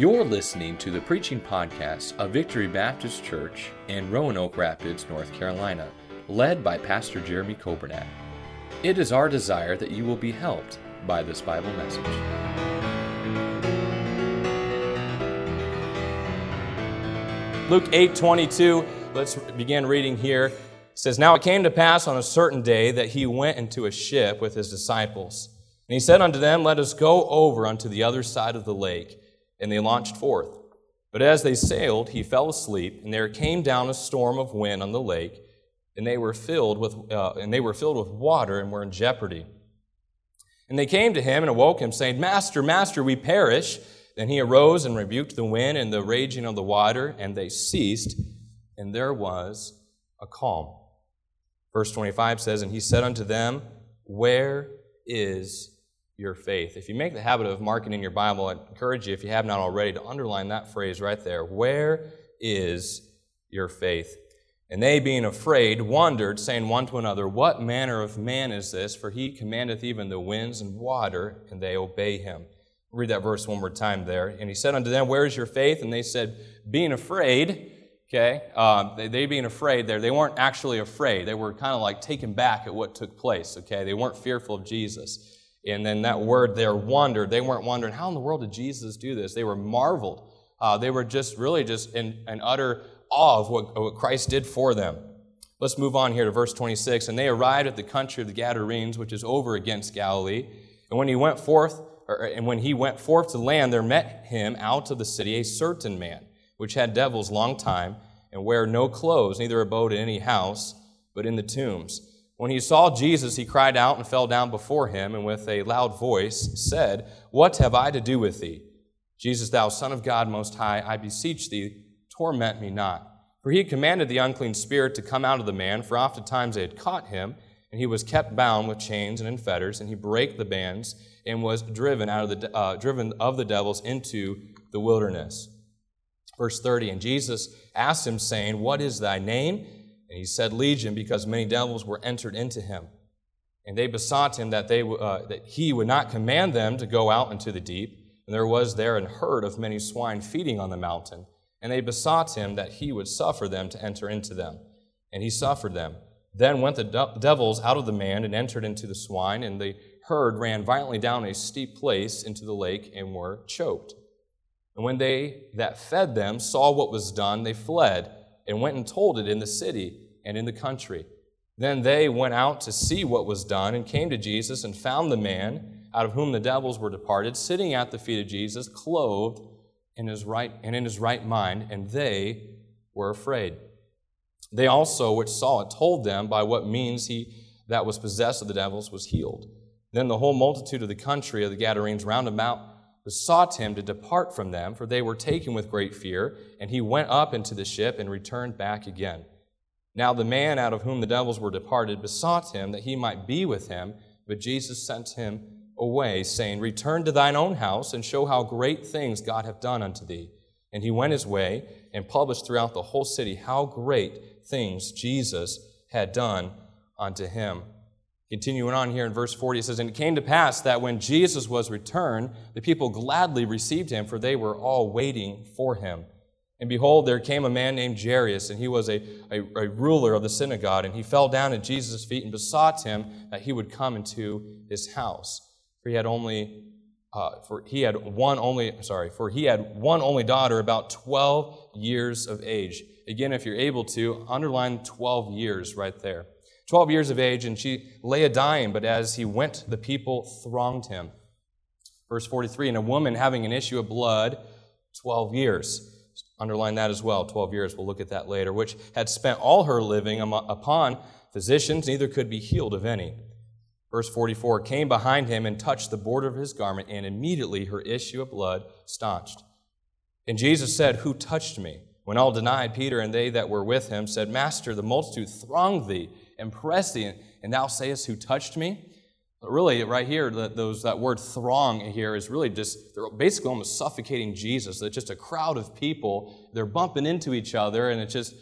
You're listening to the preaching podcast of Victory Baptist Church in Roanoke Rapids, North Carolina, led by Pastor Jeremy Coburnack. It is our desire that you will be helped by this Bible message. Luke 8 22, let's begin reading here. It says, Now it came to pass on a certain day that he went into a ship with his disciples. And he said unto them, Let us go over unto the other side of the lake. And they launched forth. But as they sailed, he fell asleep, and there came down a storm of wind on the lake, and they were filled with, uh, and they were filled with water and were in jeopardy. And they came to him and awoke him, saying, Master, Master, we perish. Then he arose and rebuked the wind and the raging of the water, and they ceased, and there was a calm. Verse 25 says, And he said unto them, Where is your faith? If you make the habit of marking in your Bible, I encourage you, if you have not already, to underline that phrase right there. Where is your faith? And they, being afraid, wondered, saying one to another, What manner of man is this? For he commandeth even the winds and water, and they obey him. Read that verse one more time there. And he said unto them, Where is your faith? And they said, Being afraid, okay, uh, they, they, being afraid there, they weren't actually afraid. They were kind of like taken back at what took place, okay? They weren't fearful of Jesus. And then that word there, wondered, they weren't wondering, How in the world did Jesus do this? They were marveled. Uh, they were just really just in, in utter awe of what, what Christ did for them. Let's move on here to verse 26. And they arrived at the country of the Gadarenes, which is over against Galilee. And when he went forth, or, and when he went forth to land, there met him out of the city a certain man, which had devils long time, and wear no clothes, neither abode in any house, but in the tombs. When he saw Jesus, he cried out and fell down before him, and with a loud voice said, What have I to do with thee? Jesus, thou Son of God Most High, I beseech thee, torment me not. For he had commanded the unclean spirit to come out of the man, for oftentimes they had caught him, and he was kept bound with chains and in fetters, and he brake the bands, and was driven out of the uh, driven of the devils into the wilderness. Verse 30, and Jesus asked him, saying, What is thy name? And he said, Legion, because many devils were entered into him. And they besought him that, they, uh, that he would not command them to go out into the deep. And there was there an herd of many swine feeding on the mountain. And they besought him that he would suffer them to enter into them. And he suffered them. Then went the de- devils out of the man and entered into the swine, and the herd ran violently down a steep place into the lake and were choked. And when they that fed them saw what was done, they fled and went and told it in the city and in the country. Then they went out to see what was done and came to Jesus and found the man out of whom the devils were departed, sitting at the feet of Jesus, clothed in his right and in his right mind, and they were afraid. They also, which saw it, told them by what means he that was possessed of the devils was healed. Then the whole multitude of the country of the Gadarenes round about besought him to depart from them, for they were taken with great fear. And he went up into the ship and returned back again. Now the man out of whom the devils were departed besought him that he might be with him, but Jesus sent him away, saying, Return to thine own house and show how great things God hath done unto thee. And he went his way and published throughout the whole city how great things Jesus had done unto him. Continuing on here in verse 40, it says, And it came to pass that when Jesus was returned, the people gladly received him, for they were all waiting for him. And behold, there came a man named Jairus, and he was a, a, a, ruler of the synagogue, and he fell down at Jesus' feet and besought him that he would come into his house. For he had only, uh, for he had one only, sorry, for he had one only daughter, about 12 years of age. Again, if you're able to, underline 12 years right there. 12 years of age, and she lay a dying, but as he went, the people thronged him. Verse 43 And a woman having an issue of blood, 12 years. Underline that as well, 12 years. We'll look at that later, which had spent all her living upon physicians, neither could be healed of any. Verse 44 came behind him and touched the border of his garment, and immediately her issue of blood staunched. And Jesus said, Who touched me? When all denied, Peter and they that were with him said, Master, the multitude thronged thee and pressed thee, and thou sayest, Who touched me? But really, right here, that, those, that word throng here is really just, they're basically almost suffocating Jesus. It's just a crowd of people. They're bumping into each other, and it's just,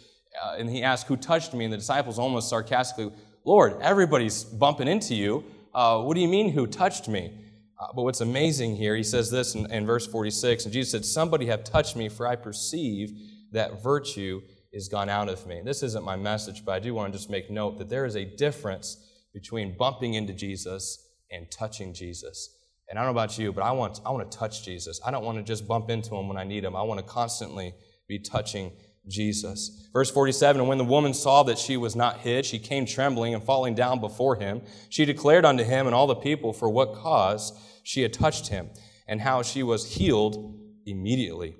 uh, and he asked, Who touched me? And the disciples almost sarcastically, Lord, everybody's bumping into you. Uh, what do you mean, who touched me? Uh, but what's amazing here, he says this in, in verse 46, and Jesus said, Somebody have touched me, for I perceive that virtue is gone out of me. This isn't my message, but I do want to just make note that there is a difference between bumping into Jesus and touching Jesus. And I don't know about you, but I want, I want to touch Jesus. I don't want to just bump into him when I need him. I want to constantly be touching Jesus. Verse 47 And when the woman saw that she was not hid, she came trembling and falling down before him. She declared unto him and all the people for what cause she had touched him, and how she was healed immediately.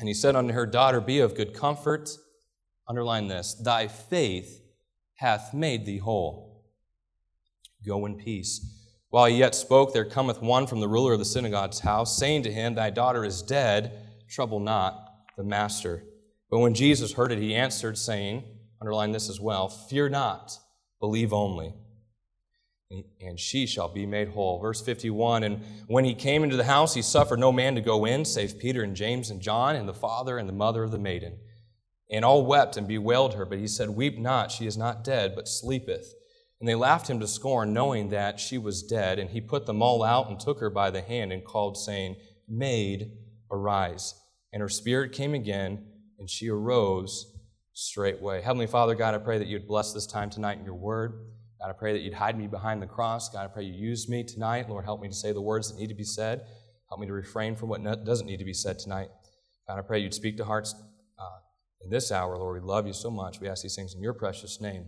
And he said unto her, Daughter, be of good comfort. Underline this Thy faith hath made thee whole. Go in peace. While he yet spoke, there cometh one from the ruler of the synagogue's house, saying to him, Thy daughter is dead, trouble not the master. But when Jesus heard it, he answered, saying, Underline this as well, Fear not, believe only and she shall be made whole. Verse 51 And when he came into the house, he suffered no man to go in, save Peter and James and John, and the father and the mother of the maiden. And all wept and bewailed her, but he said, Weep not, she is not dead, but sleepeth. And they laughed him to scorn, knowing that she was dead. And he put them all out and took her by the hand and called, saying, Maid, arise. And her spirit came again, and she arose straightway. Heavenly Father, God, I pray that you'd bless this time tonight in your word. God, I pray that you'd hide me behind the cross. God, I pray you use me tonight. Lord, help me to say the words that need to be said. Help me to refrain from what doesn't need to be said tonight. God, I pray you'd speak to hearts uh, in this hour. Lord, we love you so much. We ask these things in your precious name.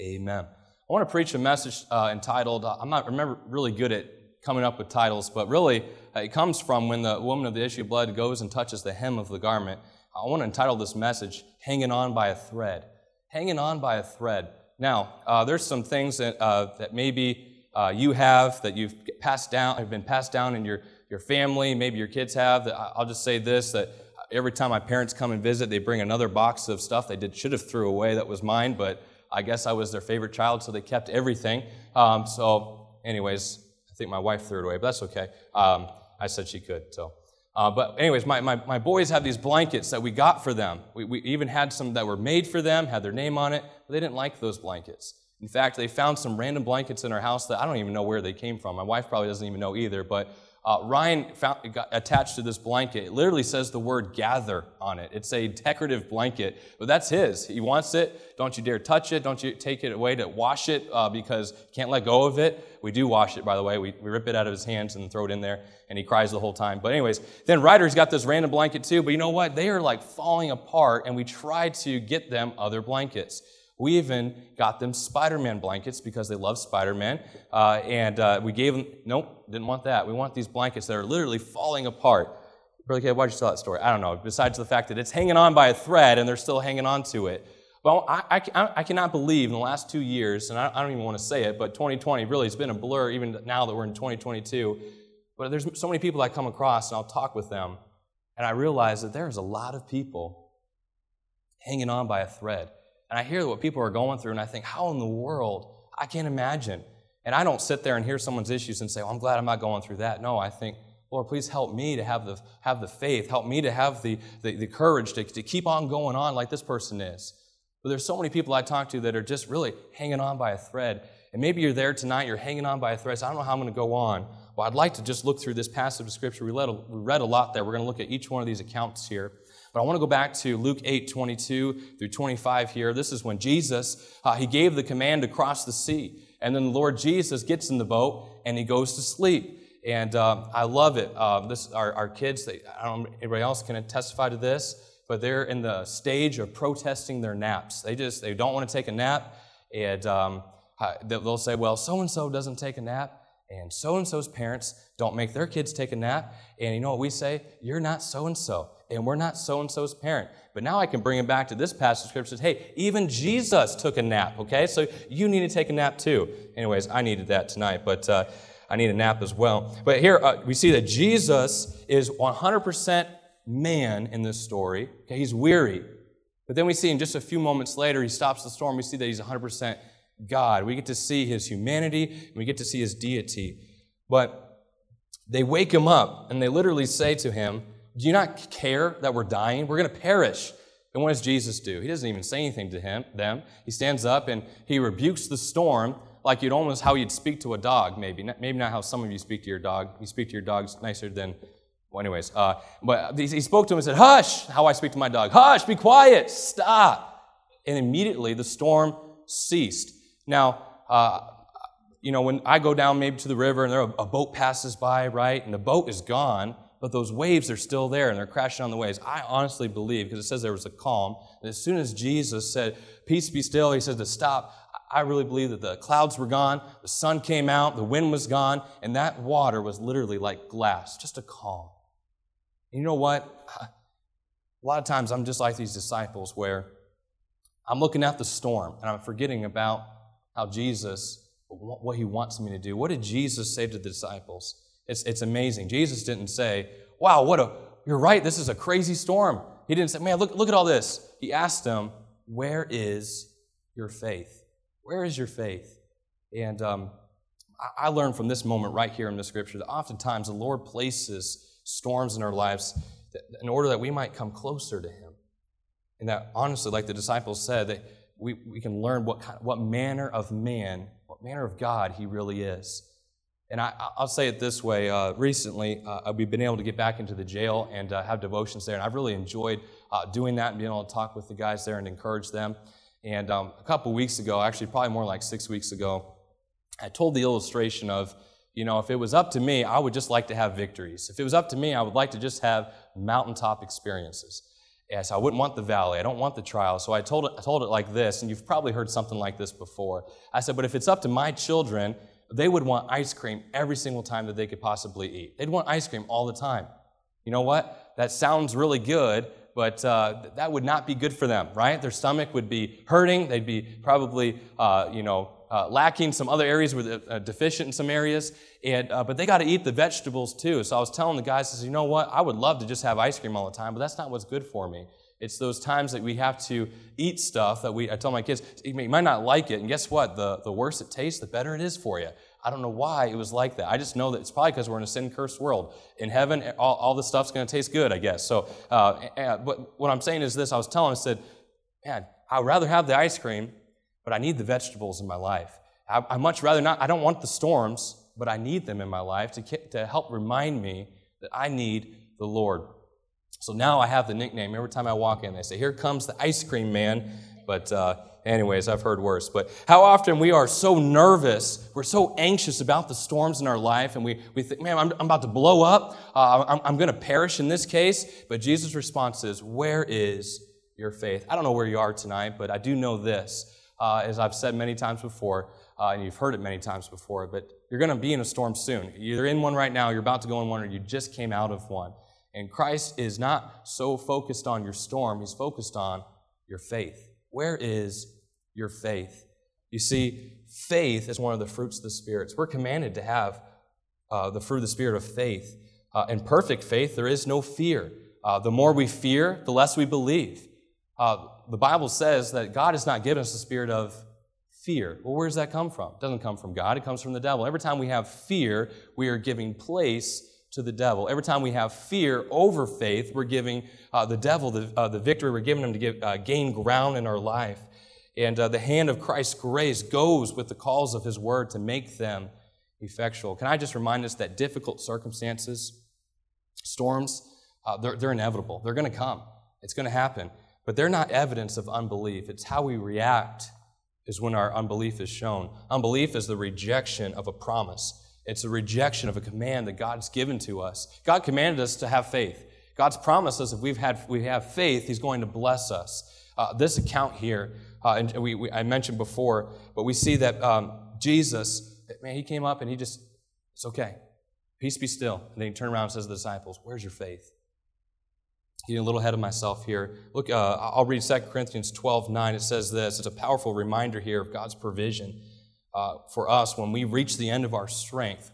Amen. I want to preach a message uh, entitled, uh, I'm not remember really good at coming up with titles, but really uh, it comes from when the woman of the issue of blood goes and touches the hem of the garment. I want to entitle this message, Hanging On by a Thread. Hanging On by a Thread. Now, uh, there's some things that, uh, that maybe uh, you have that you've passed down, have been passed down in your, your family, maybe your kids have. I'll just say this that every time my parents come and visit, they bring another box of stuff they did, should have threw away that was mine, but I guess I was their favorite child, so they kept everything. Um, so, anyways, I think my wife threw it away, but that's okay. Um, I said she could, so. Uh, but anyways, my, my, my, boys have these blankets that we got for them. We, we even had some that were made for them, had their name on it, but they didn't like those blankets. In fact, they found some random blankets in our house that I don't even know where they came from. My wife probably doesn't even know either, but uh, Ryan found, got attached to this blanket. It literally says the word gather on it. It's a decorative blanket, but that's his. He wants it. Don't you dare touch it. Don't you take it away to wash it uh, because you can't let go of it. We do wash it, by the way. We, we rip it out of his hands and throw it in there, and he cries the whole time. But, anyways, then Ryder's got this random blanket too, but you know what? They are like falling apart, and we try to get them other blankets. We even got them Spider Man blankets because they love Spider Man. Uh, and uh, we gave them, nope, didn't want that. We want these blankets that are literally falling apart. Brother Kay, why'd you tell that story? I don't know. Besides the fact that it's hanging on by a thread and they're still hanging on to it. Well, I, I, I cannot believe in the last two years, and I, I don't even want to say it, but 2020 really has been a blur even now that we're in 2022. But there's so many people I come across, and I'll talk with them, and I realize that there's a lot of people hanging on by a thread. And I hear what people are going through, and I think, how in the world? I can't imagine. And I don't sit there and hear someone's issues and say, well, I'm glad I'm not going through that. No, I think, Lord, please help me to have the, have the faith. Help me to have the, the, the courage to, to keep on going on like this person is. But there's so many people I talk to that are just really hanging on by a thread. And maybe you're there tonight, you're hanging on by a thread. So I don't know how I'm going to go on. Well, I'd like to just look through this passage of Scripture. We, read a, we read a lot there. We're going to look at each one of these accounts here. But I want to go back to Luke 8, 22 through 25 here. This is when Jesus, uh, he gave the command to cross the sea. And then the Lord Jesus gets in the boat and he goes to sleep. And uh, I love it. Uh, this, our, our kids, they, I don't know anybody else can testify to this, but they're in the stage of protesting their naps. They just, they don't want to take a nap. And um, they'll say, well, so-and-so doesn't take a nap and so and so's parents don't make their kids take a nap. And you know what we say? You're not so and so and we're not so and so's parent. But now I can bring it back to this passage of scripture. Says, hey, even Jesus took a nap, okay? So you need to take a nap too. Anyways, I needed that tonight, but uh, I need a nap as well. But here uh, we see that Jesus is 100% man in this story. Okay, he's weary. But then we see in just a few moments later, he stops the storm. We see that he's 100% God. We get to see his humanity, and we get to see his deity. But they wake him up, and they literally say to him, do you not care that we're dying? We're going to perish. And what does Jesus do? He doesn't even say anything to him, them. He stands up and he rebukes the storm, like you'd almost how you'd speak to a dog, maybe. Maybe not how some of you speak to your dog. You speak to your dogs nicer than, well, anyways. Uh, but he spoke to him and said, Hush, how I speak to my dog. Hush, be quiet, stop. And immediately the storm ceased. Now, uh, you know, when I go down maybe to the river and there a boat passes by, right, and the boat is gone, but those waves are still there and they're crashing on the waves. I honestly believe, because it says there was a calm, that as soon as Jesus said, Peace be still, he said to stop, I really believe that the clouds were gone, the sun came out, the wind was gone, and that water was literally like glass, just a calm. And you know what? A lot of times I'm just like these disciples where I'm looking at the storm and I'm forgetting about how Jesus, what he wants me to do. What did Jesus say to the disciples? It's, it's amazing. Jesus didn't say, wow, what a, you're right, this is a crazy storm. He didn't say, man, look, look at all this. He asked them, where is your faith? Where is your faith? And um, I learned from this moment right here in the scripture that oftentimes the Lord places storms in our lives in order that we might come closer to Him. And that honestly, like the disciples said, that we, we can learn what, kind, what manner of man, what manner of God He really is. And I, will say it this way uh, recently, uh, we've been able to get back into the jail and uh, have devotions there. And I've really enjoyed uh, doing that and being able to talk with the guys there and encourage them. And um, a couple weeks ago, actually, probably more like six weeks ago, I told the illustration of, you know, if it was up to me, I would just like to have victories. If it was up to me, I would like to just have mountaintop experiences. Yes, I wouldn't want the valley. I don't want the trial. So I told it, I told it like this, and you've probably heard something like this before. I said, but if it's up to my children, they would want ice cream every single time that they could possibly eat. They'd want ice cream all the time. You know what? That sounds really good, but uh, that would not be good for them, right? Their stomach would be hurting. They'd be probably, uh, you know, uh, lacking some other areas, were uh, deficient in some areas. And, uh, but they got to eat the vegetables too. So I was telling the guys, I said, you know what? I would love to just have ice cream all the time, but that's not what's good for me. It's those times that we have to eat stuff that we, I tell my kids, you might not like it. And guess what? The, the worse it tastes, the better it is for you. I don't know why it was like that. I just know that it's probably because we're in a sin cursed world. In heaven, all, all the stuff's going to taste good, I guess. So, uh, but what I'm saying is this I was telling him, I said, man, I'd rather have the ice cream, but I need the vegetables in my life. I, I much rather not, I don't want the storms, but I need them in my life to, to help remind me that I need the Lord. So now I have the nickname. Every time I walk in, they say, Here comes the ice cream man. But, uh, anyways, I've heard worse. But how often we are so nervous, we're so anxious about the storms in our life, and we, we think, man, I'm, I'm about to blow up. Uh, I'm, I'm going to perish in this case. But Jesus' response is, Where is your faith? I don't know where you are tonight, but I do know this. Uh, as I've said many times before, uh, and you've heard it many times before, but you're going to be in a storm soon. You're in one right now, you're about to go in one, or you just came out of one. And Christ is not so focused on your storm, he's focused on your faith. Where is your faith? You see, faith is one of the fruits of the spirits. We're commanded to have uh, the fruit of the spirit of faith. Uh, in perfect faith, there is no fear. Uh, the more we fear, the less we believe. Uh, the Bible says that God has not given us the spirit of fear. Well, where does that come from? It doesn't come from God, it comes from the devil. Every time we have fear, we are giving place to the devil. Every time we have fear over faith, we're giving uh, the devil the, uh, the victory. We're giving him to give, uh, gain ground in our life. And uh, the hand of Christ's grace goes with the calls of his word to make them effectual. Can I just remind us that difficult circumstances, storms, uh, they're, they're inevitable. They're going to come. It's going to happen. But they're not evidence of unbelief. It's how we react is when our unbelief is shown. Unbelief is the rejection of a promise, it's a rejection of a command that God's given to us. God commanded us to have faith. God's promised us if we've had, we have faith, He's going to bless us. Uh, this account here, uh, and we, we, I mentioned before, but we see that um, Jesus, man, He came up and He just, it's okay. Peace be still. And then He turned around and says to the disciples, Where's your faith? getting a little ahead of myself here. Look, uh, I'll read 2 Corinthians 12 9. It says this. It's a powerful reminder here of God's provision uh, for us when we reach the end of our strength.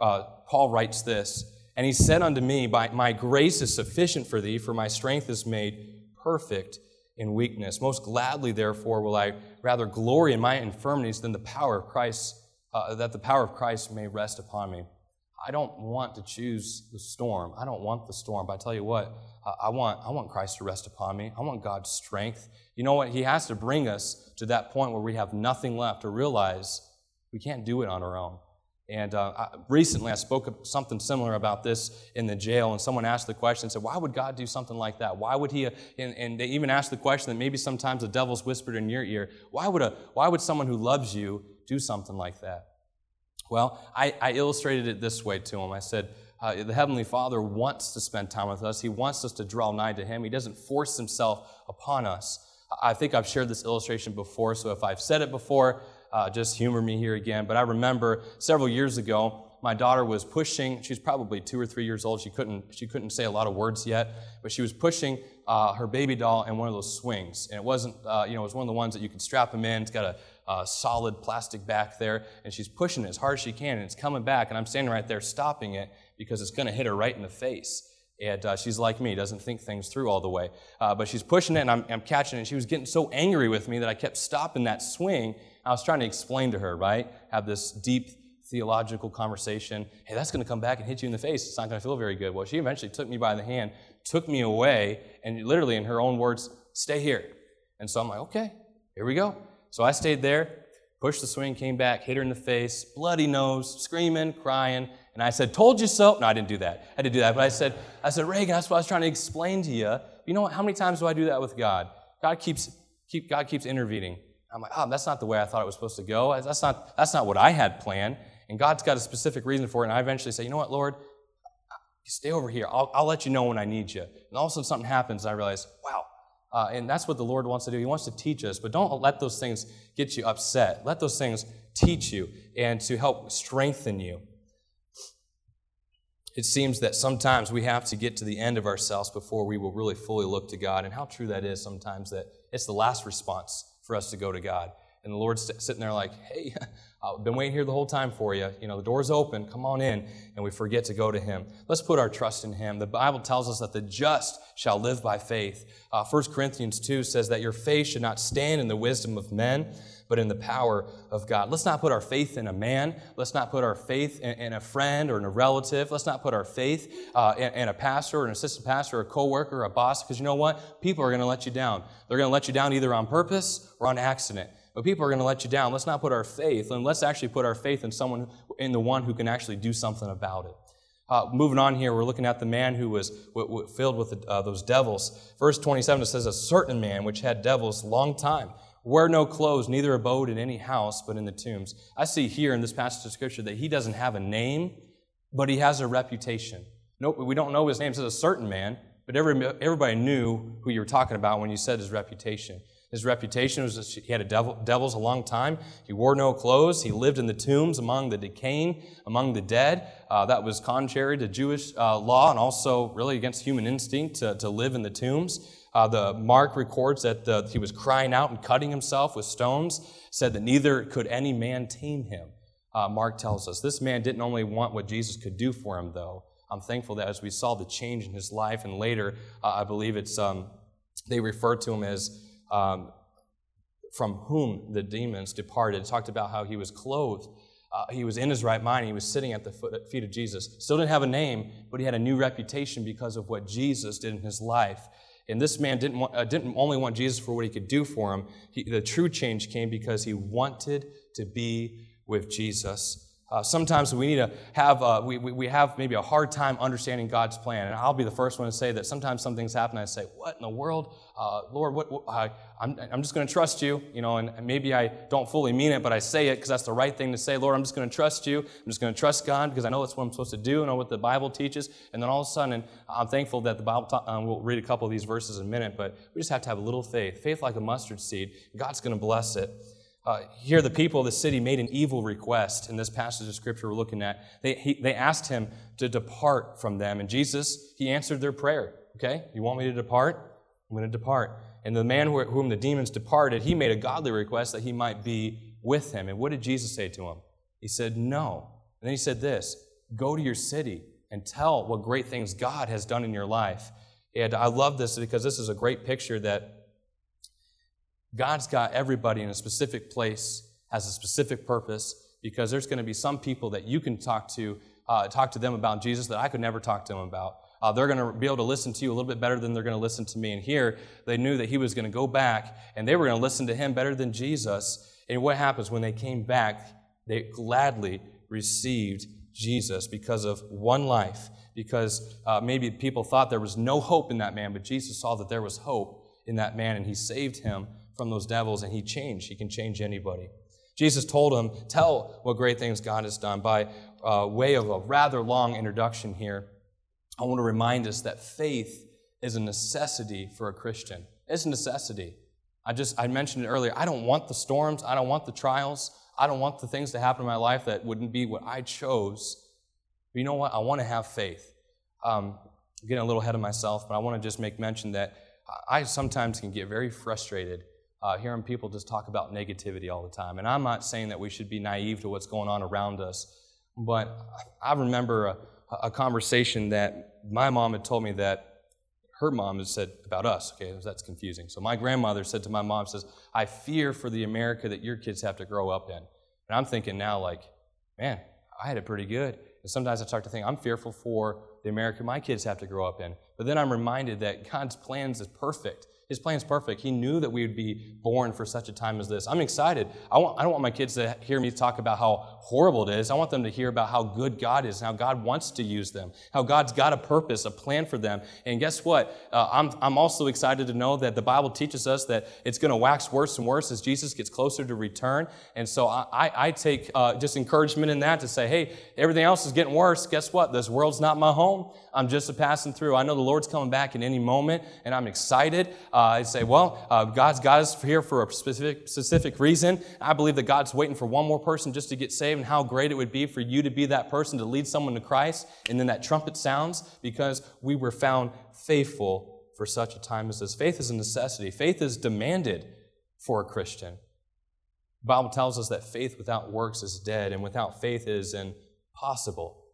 Uh, Paul writes this, and he said unto me, My grace is sufficient for thee, for my strength is made perfect in weakness. Most gladly, therefore, will I rather glory in my infirmities than the power of Christ, uh, that the power of Christ may rest upon me. I don't want to choose the storm. I don't want the storm. But I tell you what, I want, I want Christ to rest upon me. I want God's strength. You know what? He has to bring us to that point where we have nothing left to realize We can't do it on our own. And uh, I, recently, I spoke something similar about this in the jail, and someone asked the question, said, "Why would God do something like that? Why would He?" Uh, and, and, they even asked the question that maybe sometimes the devil's whispered in your ear: "Why would a Why would someone who loves you do something like that?" Well, I, I illustrated it this way to him. I said, uh, "The Heavenly Father wants to spend time with us. He wants us to draw nigh to Him. He doesn't force Himself upon us." I think I've shared this illustration before, so if I've said it before, uh, just humor me here again. But I remember several years ago, my daughter was pushing. She's probably two or three years old. She couldn't she couldn't say a lot of words yet, but she was pushing uh, her baby doll in one of those swings, and it wasn't uh, you know it was one of the ones that you could strap them in. It's got a, solid plastic back there, and she's pushing it as hard as she can, and it's coming back, and I'm standing right there stopping it because it's going to hit her right in the face. And uh, she's like me, doesn't think things through all the way. Uh, but she's pushing it, and I'm, I'm, catching it. And she was getting so angry with me that I kept stopping that swing. I was trying to explain to her, right? Have this deep theological conversation. Hey, that's going to come back and hit you in the face. It's not going to feel very good. Well, she eventually took me by the hand, took me away, and literally, in her own words, stay here. And so I'm like, okay, here we go. So I stayed there, pushed the swing, came back, hit her in the face, bloody nose, screaming, crying. And I said, Told you so. No, I didn't do that. I didn't do that. But I said, I said, Reagan, that's what I was trying to explain to you. You know what? How many times do I do that with God? God keeps, keep, God keeps intervening. I'm like, oh, that's not the way I thought it was supposed to go. That's not, that's not what I had planned. And God's got a specific reason for it. And I eventually say, you know what, Lord? Stay over here. I'll, I'll let you know when I need you. And all of a sudden something happens, and I realize, wow. Uh, and that's what the Lord wants to do. He wants to teach us, but don't let those things get you upset. Let those things teach you and to help strengthen you it seems that sometimes we have to get to the end of ourselves before we will really fully look to God. And how true that is sometimes that it's the last response for us to go to God. And the Lord's sitting there like, hey, I've been waiting here the whole time for you. You know, the door's open. Come on in. And we forget to go to Him. Let's put our trust in Him. The Bible tells us that the just shall live by faith. Uh, 1 Corinthians 2 says that your faith should not stand in the wisdom of men, but in the power of God. Let's not put our faith in a man. Let's not put our faith in, in a friend or in a relative. Let's not put our faith uh, in, in, a pastor or an assistant pastor or a coworker or a boss, because you know what? People are going to let you down. They're going to let you down either on purpose or on accident. But people are going to let you down. Let's not put our faith, and let's actually put our faith in someone, in the one who can actually do something about it. Uh, moving on here, we're looking at the man who was w- w- filled with the, uh, those devils. Verse 27 it says, A certain man which had devils long time wear no clothes, neither abode in any house, but in the tombs. I see here in this passage of Scripture that he doesn't have a name, but he has a reputation. No, we don't know his name. It says a certain man, but every, everybody knew who you were talking about when you said his reputation. His reputation was he had a devil, devils a long time. He wore no clothes. He lived in the tombs among the decaying, among the dead. Uh, that was contrary to Jewish uh, law and also really against human instinct to, to live in the tombs. Uh, the Mark records that the, he was crying out and cutting himself with stones, said that neither could any man tame him. Uh, Mark tells us this man didn't only want what Jesus could do for him, though. I'm thankful that as we saw the change in his life, and later, uh, I believe it's um, they refer to him as um, from whom the demons departed. Talked about how he was clothed. Uh, he was in his right mind. He was sitting at the foot, feet of Jesus. Still didn't have a name, but he had a new reputation because of what Jesus did in his life. And this man didn't, want, uh, didn't only want Jesus for what he could do for him. He, the true change came because he wanted to be with Jesus. Uh, sometimes we need to have, uh, we, we have maybe a hard time understanding God's plan. And I'll be the first one to say that sometimes some things happen. I say, What in the world? Uh, Lord, what, what I, I'm, I'm just going to trust you. You know, and maybe I don't fully mean it, but I say it because that's the right thing to say. Lord, I'm just going to trust you. I'm just going to trust God because I know that's what I'm supposed to do. I know what the Bible teaches. And then all of a sudden, I'm thankful that the Bible, ta- um, we'll read a couple of these verses in a minute, but we just have to have a little faith. Faith like a mustard seed. God's going to bless it. Uh, here, the people of the city made an evil request in this passage of scripture we're looking at. They, he, they asked him to depart from them, and Jesus, he answered their prayer. Okay, you want me to depart? I'm going to depart. And the man whom the demons departed, he made a godly request that he might be with him. And what did Jesus say to him? He said, No. And then he said this Go to your city and tell what great things God has done in your life. And I love this because this is a great picture that God's got everybody in a specific place, has a specific purpose, because there's going to be some people that you can talk to, uh, talk to them about Jesus that I could never talk to them about. Uh, they're going to be able to listen to you a little bit better than they're going to listen to me. And here, they knew that he was going to go back, and they were going to listen to him better than Jesus. And what happens when they came back? They gladly received Jesus because of one life, because uh, maybe people thought there was no hope in that man, but Jesus saw that there was hope in that man, and he saved him from those devils, and he changed. He can change anybody. Jesus told him, Tell what great things God has done. By uh, way of a rather long introduction here, I want to remind us that faith is a necessity for a Christian. It's a necessity. I just I mentioned it earlier. I don't want the storms. I don't want the trials. I don't want the things to happen in my life that wouldn't be what I chose. But you know what? I want to have faith. Um, getting a little ahead of myself, but I want to just make mention that I sometimes can get very frustrated uh, hearing people just talk about negativity all the time. And I'm not saying that we should be naive to what's going on around us, but I remember a, a conversation that my mom had told me that her mom had said about us. Okay, that's confusing. So my grandmother said to my mom, says, I fear for the America that your kids have to grow up in. And I'm thinking now, like, man, I had it pretty good. And sometimes I start to think, I'm fearful for the America my kids have to grow up in. But then I'm reminded that God's plans is perfect. His plan's perfect. He knew that we would be born for such a time as this. I'm excited. I, want, I don't want my kids to hear me talk about how horrible it is. I want them to hear about how good God is, how God wants to use them, how God's got a purpose, a plan for them. And guess what? Uh, I'm, I'm also excited to know that the Bible teaches us that it's going to wax worse and worse as Jesus gets closer to return. And so I, I, I take uh, just encouragement in that to say, hey, everything else is getting worse. Guess what? This world's not my home. I'm just a passing through. I know the Lord's coming back in any moment, and I'm excited. Uh, I say, well, uh, God's got us here for a specific, specific reason. I believe that God's waiting for one more person just to get saved, and how great it would be for you to be that person to lead someone to Christ. And then that trumpet sounds because we were found faithful for such a time as this. Faith is a necessity, faith is demanded for a Christian. The Bible tells us that faith without works is dead, and without faith it is impossible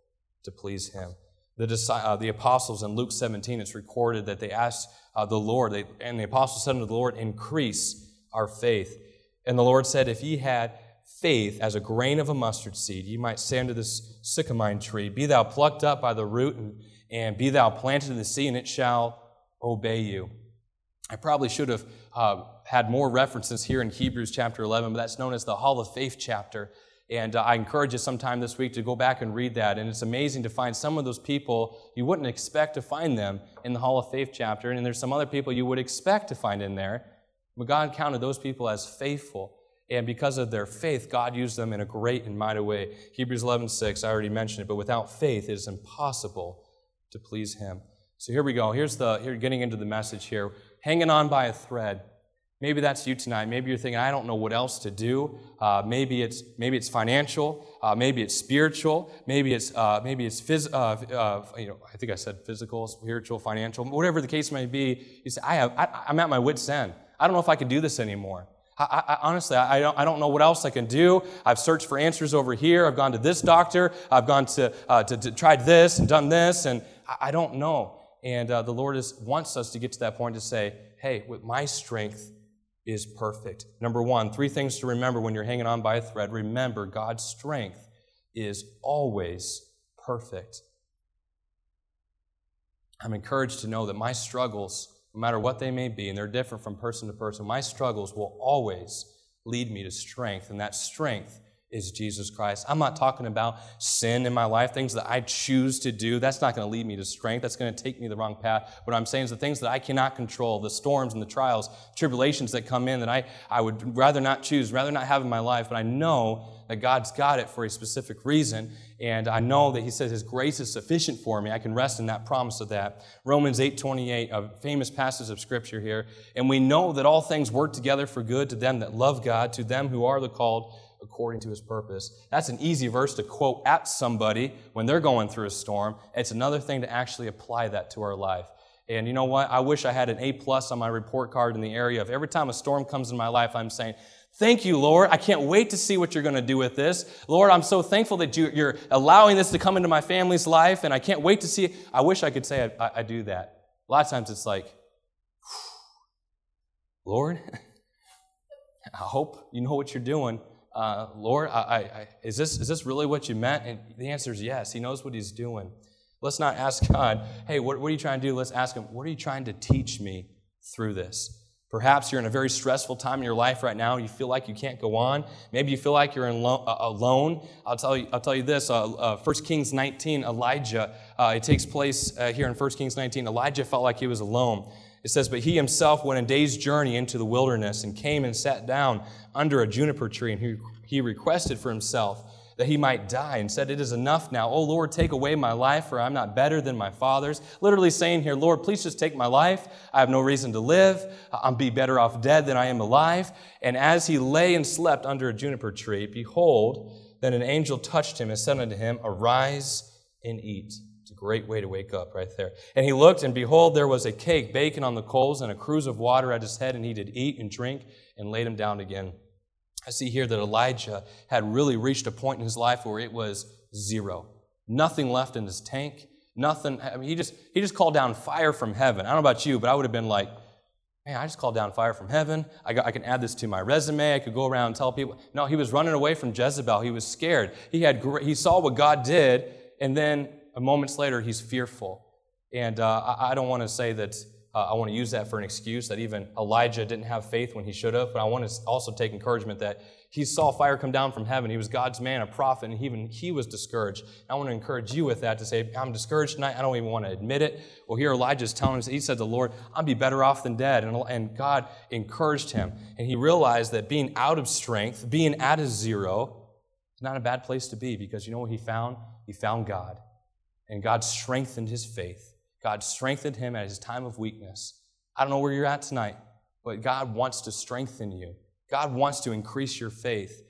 to please Him the, uh, the apostles in Luke 17, it's recorded that they asked uh, the Lord, they, and the apostles said unto the Lord, Increase our faith. And the Lord said, If ye had faith as a grain of a mustard seed, ye might say unto this sycamine tree, Be thou plucked up by the root, and, and be thou planted in the sea, and it shall obey you. I probably should have uh, had more references here in Hebrews chapter 11, but that's known as the Hall of Faith chapter. And uh, I encourage you sometime this week to go back and read that. And it's amazing to find some of those people you wouldn't expect to find them in the Hall of Faith chapter. And there's some other people you would expect to find in there. But God counted those people as faithful. And because of their faith, God used them in a great and mighty way. Hebrews 11, 6, I already mentioned it, but without faith, it is impossible to please Him. So here we go. Here's the, here, getting into the message here. Hanging on by a thread. Maybe that's you tonight. Maybe you're thinking, I don't know what else to do. Uh, maybe it's maybe it's financial. Uh, maybe it's spiritual. Maybe it's uh, maybe it's phys- uh, uh, you know. I think I said physical, spiritual, financial. Whatever the case may be, you say, I have. I, am at my wit's end. I don't know if I can do this anymore. I, I, honestly, I don't, I don't know what else I can do. I've searched for answers over here. I've gone to this doctor. I've gone to, uh, to, to tried this and done this, and I, don't know. And the Lord is, wants us to get to that point to say, hey, with my strength, is perfect. Number one, three things to remember when you're hanging on by a thread. Remember, God's strength is always perfect. I'm encouraged to know that my struggles, no matter what they may be, and they're different from person to person, my struggles will always lead me to strength, and that strength is Jesus Christ. I'm not talking about sin in my life, things that I choose to do. That's not going to lead me to strength. That's going to take me the wrong path. What I'm saying is the things that I cannot control, the storms and the trials, tribulations that come in that I, I would rather not choose, rather not have in my life, but I know that God's got it for a specific reason. And I know that He says His grace is sufficient for me. I can rest in that promise of that. Romans 8 28, a famous passage of Scripture here. And we know that all things work together for good to them that love God, to them who are the called according to his purpose. That's an easy verse to quote at somebody when they're going through a storm. It's another thing to actually apply that to our life. And you know what? I wish I had an A plus on my report card in the area of every time a storm comes in my life, I'm saying, Thank you, Lord. I can't wait to see what you're going to do with this. Lord, I'm so thankful that you, are allowing this to come into my family's life, and I can't wait to see. I wish I could say I, I, I do that. A lot of times it's like, Lord, I hope you know what you're doing uh, Lord, I, I, is, this, is this really what you meant? And the answer is yes. He knows what he's doing. Let's not ask God, hey, what, what are you trying to do? Let's ask him, what are you trying to teach me through this? Perhaps you're in a very stressful time in your life right now. You feel like you can't go on. Maybe you feel like you're lo- uh, alone. I'll tell you, I'll tell you this. Uh, uh, 1 Kings 19, Elijah, uh, it takes place uh, here in 1 Kings 19. Elijah felt like he was alone. It says, But he himself went a day's journey into the wilderness and came and sat down under a juniper tree, and he, he requested for himself that he might die and said, It is enough now. Oh Lord, take away my life, for I'm not better than my father's. Literally saying here, Lord, please just take my life. I have no reason to live. I'll be better off dead than I am alive. And as he lay and slept under a juniper tree, behold, then an angel touched him and said unto him, Arise and eat great way to wake up right there. And he looked, and behold, there was a cake baking on the coals and a cruse of water at his head, and he did eat and drink and laid him down again. I see here that Elijah had really reached a point in his life where it was zero. Nothing left in his tank. Nothing. I mean, he just he just called down fire from heaven. I don't know about you, but I would have been like, man, I just called down fire from heaven. I, got, I can add this to my resume. I could go around and tell people. No, he was running away from Jezebel. He was scared. He had he saw what God did, and then moments later, he's fearful. And uh, I, don't want to say that uh, I want to use that for an excuse that even Elijah didn't have faith when he should have, but I want to also take encouragement that he saw fire come down from heaven. He was God's man, a prophet, and even he was discouraged. I want to encourage you with that to say, I'm discouraged tonight. I don't even want to admit it. Well, here Elijah's telling us, he said to the Lord, I'll be better off than dead. And, and God encouraged him. And he realized that being out of strength, being at a zero, is not a bad place to be because you know what he found? He found God. And God strengthened his faith. God strengthened him at his time of weakness. I don't know where you're at tonight, but God wants to strengthen you. God wants to increase your faith.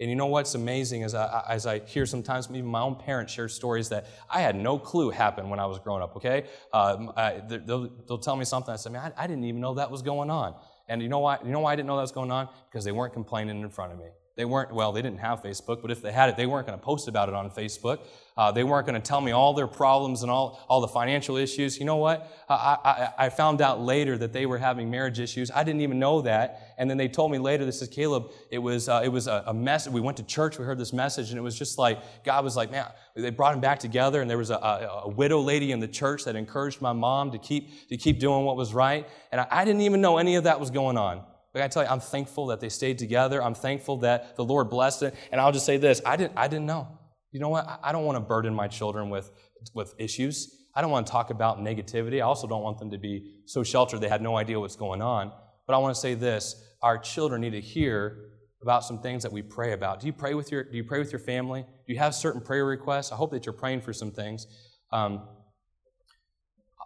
And you know what's amazing is I, as I hear sometimes even my own parents share stories that I had no clue happened when I was growing up, okay? Um, I, they'll, they'll, tell me something. I say, man, I, I didn't even know that was going on. And you know why? You know why I didn't know that was going on? Because they weren't complaining in front of me. They weren't, well, they didn't have Facebook, but if they had it, they weren't going to post about it on Facebook. Uh, they weren't going to tell me all their problems and all, all the financial issues. You know what? I, I, I, found out later that they were having marriage issues. I didn't even know that. And then they told me later, this is Caleb, it was, uh, it was a, a mess. We went to church, we heard this message, and it was just like, God was like, man, they brought him back together, and there was a, a, a widow lady in the church that encouraged my mom to keep, to keep doing what was right. And I, I didn't even know any of that was going on. But I tell you, I'm thankful that they stayed together. I'm thankful that the Lord blessed it. And I'll just say this I didn't, I didn't know. You know what? I don't want to burden my children with, with issues. I don't want to talk about negativity. I also don't want them to be so sheltered they had no idea what's going on. But I want to say this our children need to hear about some things that we pray about. Do you pray with your, do you pray with your family? Do you have certain prayer requests? I hope that you're praying for some things. Um,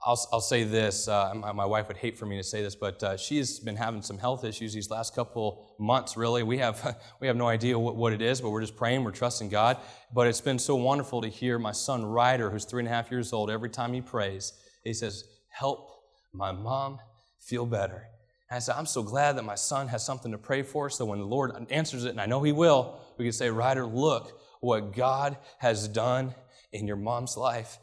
I'll, I'll say this. Uh, my, my, wife would hate for me to say this, but uh, she's been having some health issues these last couple months, really. We have, we have no idea what, what it is, but we're just praying, we're trusting God. But it's been so wonderful to hear my son Ryder, who's three and a half years old, every time he prays, he says, Help my mom feel better. And I said, I'm so glad that my son has something to pray for, so when the Lord answers it, and I know he will, we can say, Ryder, look what God has done in your mom's life.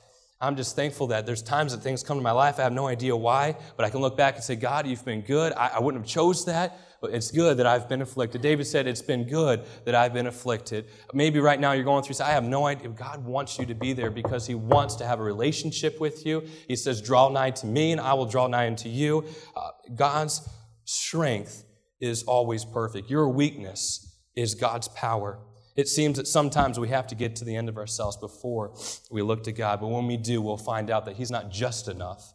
I'm just thankful that there's times that things come to my life. I have no idea why, but I can look back and say, God, you've been good. I, I wouldn't have chose that, but it's good that I've been afflicted. David said, it's been good that I've been afflicted. Maybe right now you're going through, I have no idea. God wants you to be there because he wants to have a relationship with you. He says, draw nigh to me and I will draw nigh unto you. Uh, God's strength is always perfect. Your weakness is God's power. It seems that sometimes we have to get to the end of ourselves before we look to God. But when we do, we'll find out that He's not just enough,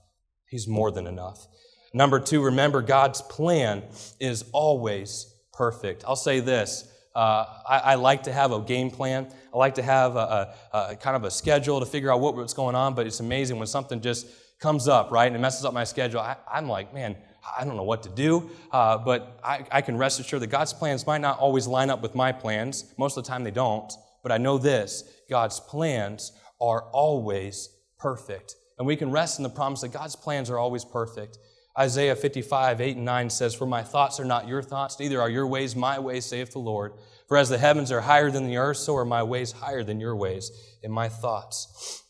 He's more than enough. Number two, remember God's plan is always perfect. I'll say this. Uh, I, I, like to have a game plan. I like to have a, a, a, kind of a schedule to figure out what, what's going on, but it's amazing when something just comes up, right, and it messes up my schedule. I, I'm like, man, I don't know what to do, uh, but I, I can rest assured that God's plans might not always line up with my plans. Most of the time they don't. But I know this God's plans are always perfect. And we can rest in the promise that God's plans are always perfect. Isaiah 55, 8 and 9 says, For my thoughts are not your thoughts, neither are your ways my ways, saith the Lord. For as the heavens are higher than the earth, so are my ways higher than your ways, and my thoughts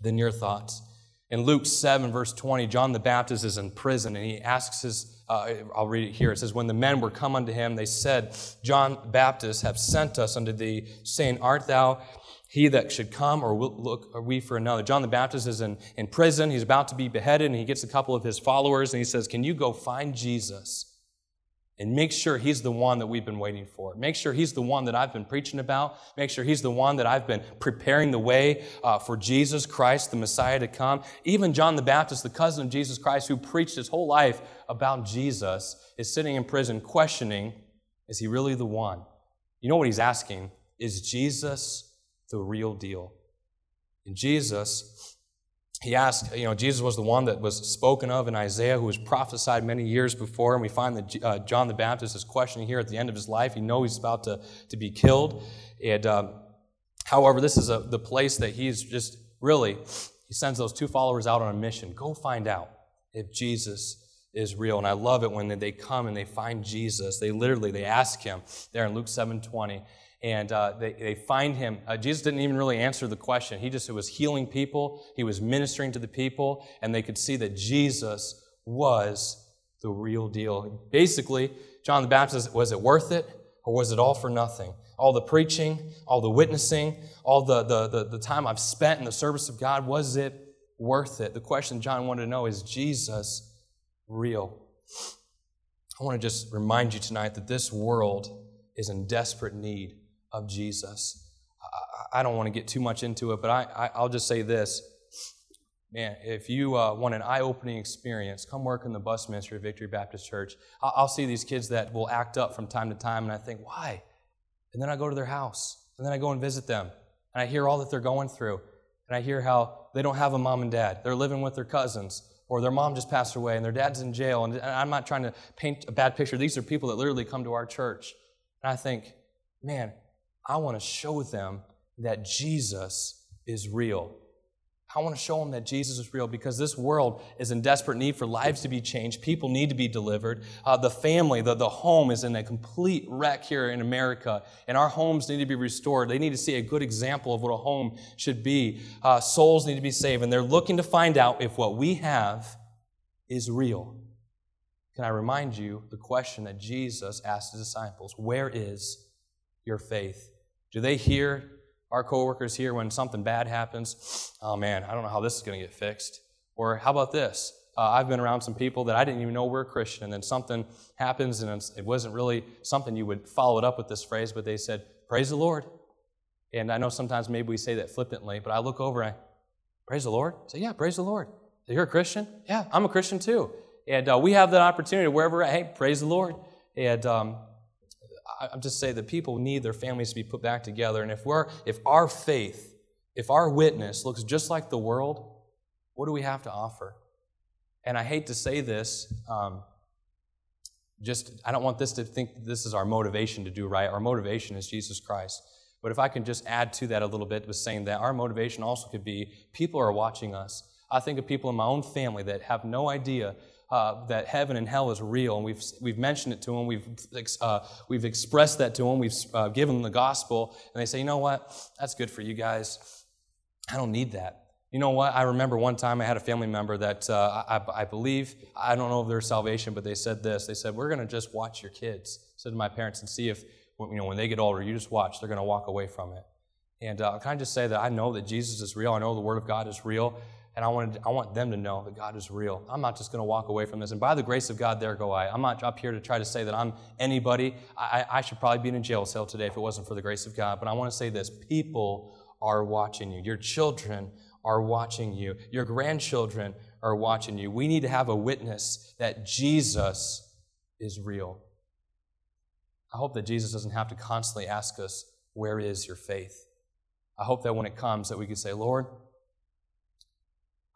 than your thoughts. In Luke 7, verse 20, John the Baptist is in prison and he asks his, uh, I'll read it here. It says, When the men were come unto him, they said, John Baptist have sent us unto thee, saying, Art thou he that should come, or look, are we for another? John the Baptist is in, in prison. He's about to be beheaded, and he gets a couple of his followers, and he says, Can you go find Jesus? And make sure he's the one that we've been waiting for. Make sure he's the one that I've been preaching about. Make sure he's the one that I've been preparing the way uh, for Jesus Christ, the Messiah, to come. Even John the Baptist, the cousin of Jesus Christ, who preached his whole life about Jesus, is sitting in prison questioning, Is he really the one? You know what he's asking? Is Jesus the real deal. And Jesus, he asked, you know, Jesus was the one that was spoken of in Isaiah, who was prophesied many years before. And we find that uh, John the Baptist is questioning here at the end of his life. He knows he's about to, to be killed. And, um, however, this is a, the place that he's just really, he sends those two followers out on a mission. Go find out if Jesus is real. And I love it when they come and they find Jesus. They literally, they ask him there in Luke 7 20 and uh, they, they find him. Uh, Jesus didn't even really answer the question. He just was healing people, he was ministering to the people, and they could see that Jesus was the real deal. Basically, John the Baptist, was it worth it or was it all for nothing? All the preaching, all the witnessing, all the, the, the, the time I've spent in the service of God, was it worth it? The question John wanted to know is Jesus real? I want to just remind you tonight that this world is in desperate need of Jesus. I, I don't want to get too much into it, but I, I, will just say this. Man, if you uh, want an eye opening experience, come work in the bus ministry of Victory Baptist Church. I'll, I'll see these kids that will act up from time to time, and I think, why? And then I go to their house, and then I go and visit them, and I hear all that they're going through, and I hear how they don't have a mom and dad. They're living with their cousins, or their mom just passed away, and their dad's in jail. And I'm not trying to paint a bad picture. These are people that literally come to our church. And I think, man, I want to show them that Jesus is real. I want to show them that Jesus is real because this world is in desperate need for lives to be changed. People need to be delivered. Uh, the family, the, the home is in a complete wreck here in America, and our homes need to be restored. They need to see a good example of what a home should be. Uh, souls need to be saved, and they're looking to find out if what we have is real. Can I remind you the question that Jesus asked his disciples Where is your faith? Do they hear our coworkers here when something bad happens? Oh man, I don't know how this is going to get fixed. Or how about this? Uh, I've been around some people that I didn't even know were Christian, and then something happens, and it wasn't really something you would follow it up with this phrase, but they said, Praise the Lord. And I know sometimes maybe we say that flippantly, but I look over and I, Praise the Lord? I say, Yeah, praise the Lord. So you're a Christian? Yeah, I'm a Christian too. And uh, we have that opportunity wherever hey, praise the Lord. And um, I'm just saying that people need their families to be put back together. And if we're if our faith, if our witness looks just like the world, what do we have to offer? And I hate to say this, um, just I don't want this to think this is our motivation to do right. Our motivation is Jesus Christ. But if I can just add to that a little bit with saying that our motivation also could be people are watching us. I think of people in my own family that have no idea uh, that heaven and hell is real, and we've, we've mentioned it to them, we've, uh, we've expressed that to them, we've uh, given them the gospel, and they say, you know what, that's good for you guys. I don't need that. You know what? I remember one time I had a family member that uh, I, I, believe, I don't know of their salvation, but they said this. They said, We're going to just watch your kids. I said to my parents and see if, you know, when they get older, you just watch, they're going to walk away from it. And uh, can I just say that I know that Jesus is real? I know the Word of God is real. And I, wanted, I want them to know that God is real. I'm not just going to walk away from this. And by the grace of God, there go I. I'm not up here to try to say that I'm anybody. I, I should probably be in a jail cell today if it wasn't for the grace of God. But I want to say this people are watching you. Your children are watching you. Your grandchildren are watching you. We need to have a witness that Jesus is real. I hope that Jesus doesn't have to constantly ask us, Where is your faith? I hope that when it comes, that we can say, Lord,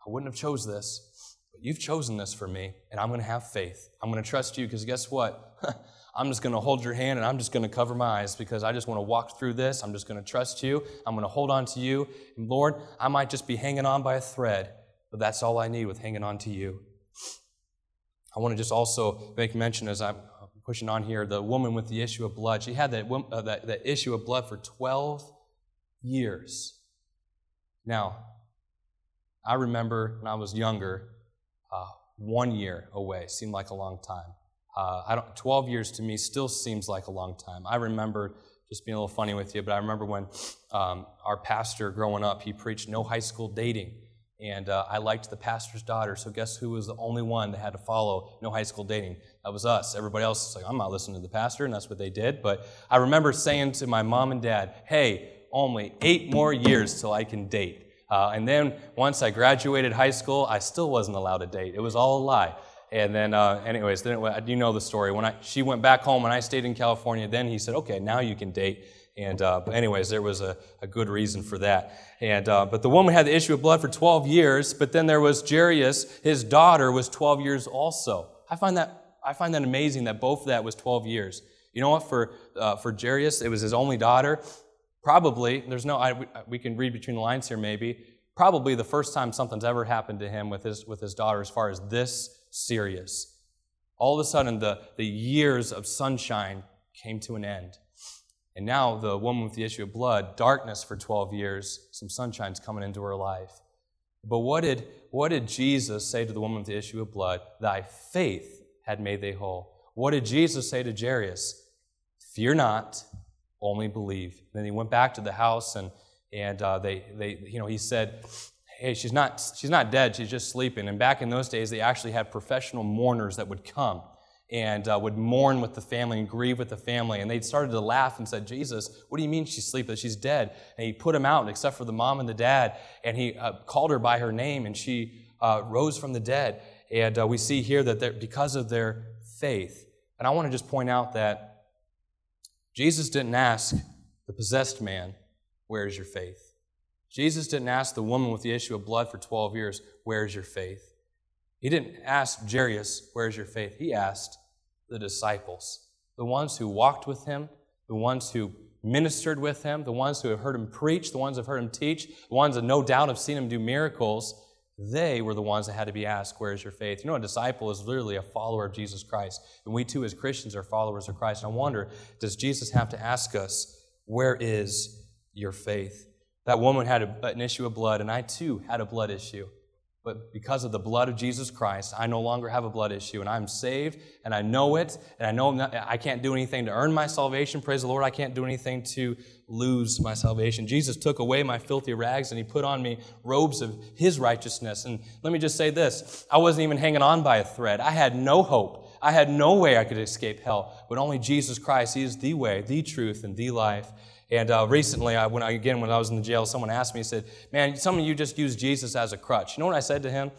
I wouldn't have chose this, but you've chosen this for me, and I'm going to have faith. I'm going to trust you because guess what? I'm just going to hold your hand and I'm just going to cover my eyes because I just want to walk through this. I'm just going to trust you. I'm going to hold on to you. And Lord, I might just be hanging on by a thread, but that's all I need with hanging on to you. I want to just also make mention as I'm pushing on here the woman with the issue of blood. She had that, uh, that, that issue of blood for 12 years. Now, I remember when I was younger, uh, one year away seemed like a long time. Uh, I don't, 12 years to me still seems like a long time. I remember, just being a little funny with you, but I remember when um, our pastor growing up, he preached no high school dating. And uh, I liked the pastor's daughter, so guess who was the only one that had to follow no high school dating? That was us. Everybody else was like, I'm not listening to the pastor, and that's what they did. But I remember saying to my mom and dad, hey, only eight more years till I can date. Uh, and then once I graduated high school, I still wasn't allowed to date. It was all a lie. And then, uh, anyways, then it, you know the story. When I, she went back home and I stayed in California, then he said, okay, now you can date. And, uh, anyways, there was a, a, good reason for that. And, uh, but the woman had the issue of blood for 12 years, but then there was Jairus, his daughter was 12 years also. I find that, I find that amazing that both of that was 12 years. You know what? For, uh, for Jairus, it was his only daughter. Probably, there's no, I, uh, we can read between the lines here maybe, probably the first time something's ever happened to him with his, with his daughter as far as this serious. All of a sudden, the, the years of sunshine came to an end. And now, the woman with the issue of blood, darkness for 12 years, some sunshine's coming into her life. But what did, what did Jesus say to the woman with the issue of blood? Thy faith had made thee whole. What did Jesus say to Jairus? Fear not, only believe. then he went back to the house and, and uh, they, they, you know, he said, hey, she's not, she's not dead, she's just sleeping. And back in those days, they actually had professional mourners that would come and uh, would mourn with the family and grieve with the family. And they started to laugh and said, Jesus, what do you mean she's sleeping? She's dead. And he put them out, except for the mom and the dad. And he uh, called her by her name, and she uh, rose from the dead. And uh, we see here that because of their faith. And I want to just point out that Jesus didn't ask the possessed man, Where is your faith? Jesus didn't ask the woman with the issue of blood for 12 years, Where is your faith? He didn't ask Jairus, Where is your faith? He asked the disciples, the ones who walked with him, the ones who ministered with him, the ones who have heard him preach, the ones who have heard him teach, the ones that no doubt have seen him do miracles. They were the ones that had to be asked, Where is your faith? You know, a disciple is literally a follower of Jesus Christ. And we too, as Christians, are followers of Christ. And I wonder, does Jesus have to ask us, Where is your faith? That woman had a, an issue of blood, and I too had a blood issue. But because of the blood of Jesus Christ, I no longer have a blood issue, and I'm saved, and I know it, and I know not, I can't do anything to earn my salvation. Praise the Lord, I can't do anything to lose my salvation. Jesus took away my filthy rags, and He put on me robes of His righteousness. And let me just say this I wasn't even hanging on by a thread, I had no hope. I had no way I could escape hell, but only Jesus Christ. He is the way, the truth, and the life. And uh, recently, I, when I, again, when I was in the jail, someone asked me, he said, Man, some of you just use Jesus as a crutch. You know what I said to him?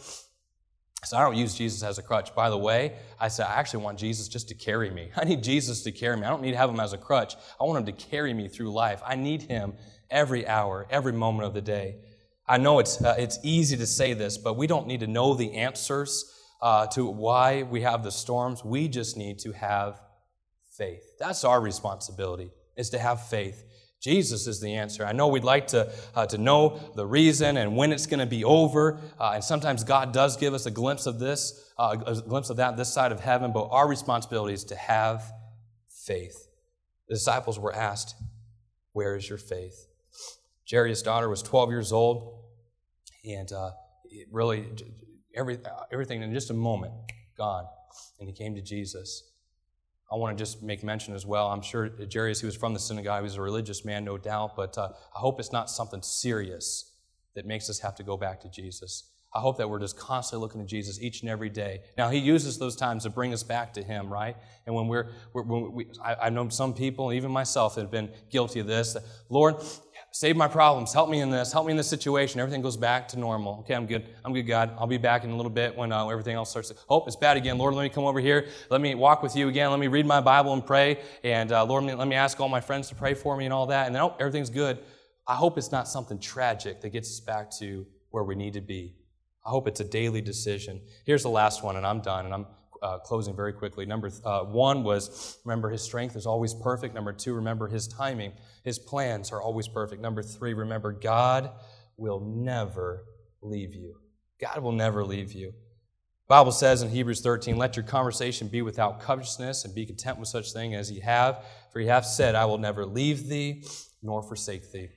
I said, I don't use Jesus as a crutch. By the way, I said, I actually want Jesus just to carry me. I need Jesus to carry me. I don't need to have him as a crutch. I want him to carry me through life. I need him every hour, every moment of the day. I know it's, uh, it's easy to say this, but we don't need to know the answers uh, to why we have the storms. We just need to have faith. That's our responsibility, is to have faith. Jesus is the answer. I know we'd like to, uh, to know the reason and when it's going to be over. Uh, and sometimes God does give us a glimpse of this, uh, a glimpse of that this side of heaven. But our responsibility is to have faith. The disciples were asked, Where is your faith? Jairus' daughter was 12 years old. And uh, really, every, everything in just a moment, gone. And he came to Jesus. I want to just make mention as well. I'm sure Jairus, he was from the synagogue, he was a religious man, no doubt, but uh, I hope it's not something serious that makes us have to go back to Jesus. I hope that we're just constantly looking to Jesus each and every day. Now, He uses those times to bring us back to Him, right? And when we're, we're when we, I, I know some people, even myself, have been guilty of this. Lord, Save my problems. Help me in this. Help me in this situation. Everything goes back to normal. Okay, I'm good. I'm good, God. I'll be back in a little bit when uh, everything else starts to, oh, it's bad again. Lord, let me come over here. Let me walk with you again. Let me read my Bible and pray. And uh, Lord, let me ask all my friends to pray for me and all that. And then, oh, everything's good. I hope it's not something tragic that gets us back to where we need to be. I hope it's a daily decision. Here's the last one, and I'm done, and I'm uh, closing very quickly. Number uh, one was remember his strength is always perfect. Number two, remember his timing. His plans are always perfect. Number three, remember God will never leave you. God will never leave you. Bible says in Hebrews 13, let your conversation be without covetousness and be content with such thing as ye have, for ye have said, I will never leave thee nor forsake thee.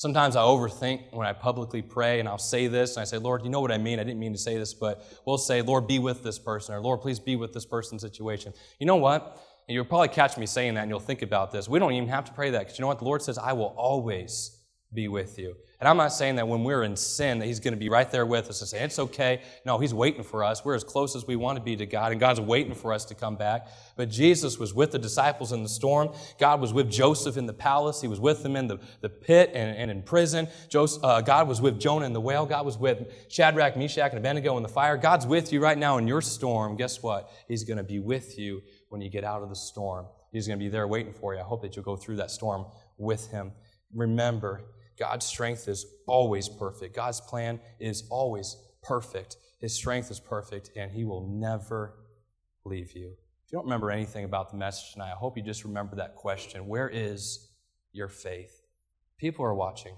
Sometimes I overthink when I publicly pray and I'll say this and I say, Lord, you know what I mean? I didn't mean to say this, but we'll say, Lord, be with this person or Lord, please be with this person's situation. You know what? And you'll probably catch me saying that and you'll think about this. We don't even have to pray that because you know what? The Lord says, I will always be with you. And I'm not saying that when we're in sin that he's going to be right there with us and say, it's okay. No, he's waiting for us. We're as close as we want to be to God, and God's waiting for us to come back. But Jesus was with the disciples in the storm. God was with Joseph in the palace. He was with them in the, the pit and, and in prison. Joseph, uh, God was with Jonah in the whale. God was with Shadrach, Meshach, and Abednego in the fire. God's with you right now in your storm. Guess what? He's going to be with you when you get out of the storm. He's going to be there waiting for you. I hope that you'll go through that storm with him. Remember, God's strength is always perfect. God's plan is always perfect. His strength is perfect, and He will never leave you. If you don't remember anything about the message tonight, I hope you just remember that question Where is your faith? People are watching.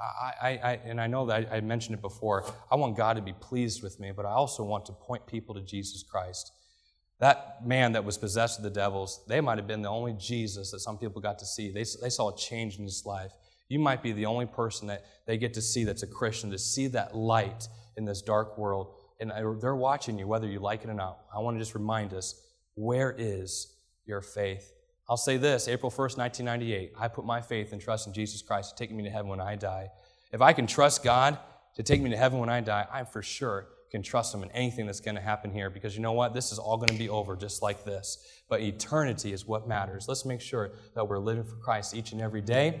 I, I, I, and I know that I, I mentioned it before. I want God to be pleased with me, but I also want to point people to Jesus Christ. That man that was possessed of the devils, they might have been the only Jesus that some people got to see. They, they saw a change in his life. You might be the only person that they get to see that's a Christian, to see that light in this dark world. And they're watching you, whether you like it or not. I want to just remind us where is your faith? I'll say this April 1st, 1998, I put my faith and trust in Jesus Christ to take me to heaven when I die. If I can trust God to take me to heaven when I die, I for sure can trust Him in anything that's going to happen here because you know what? This is all going to be over just like this. But eternity is what matters. Let's make sure that we're living for Christ each and every day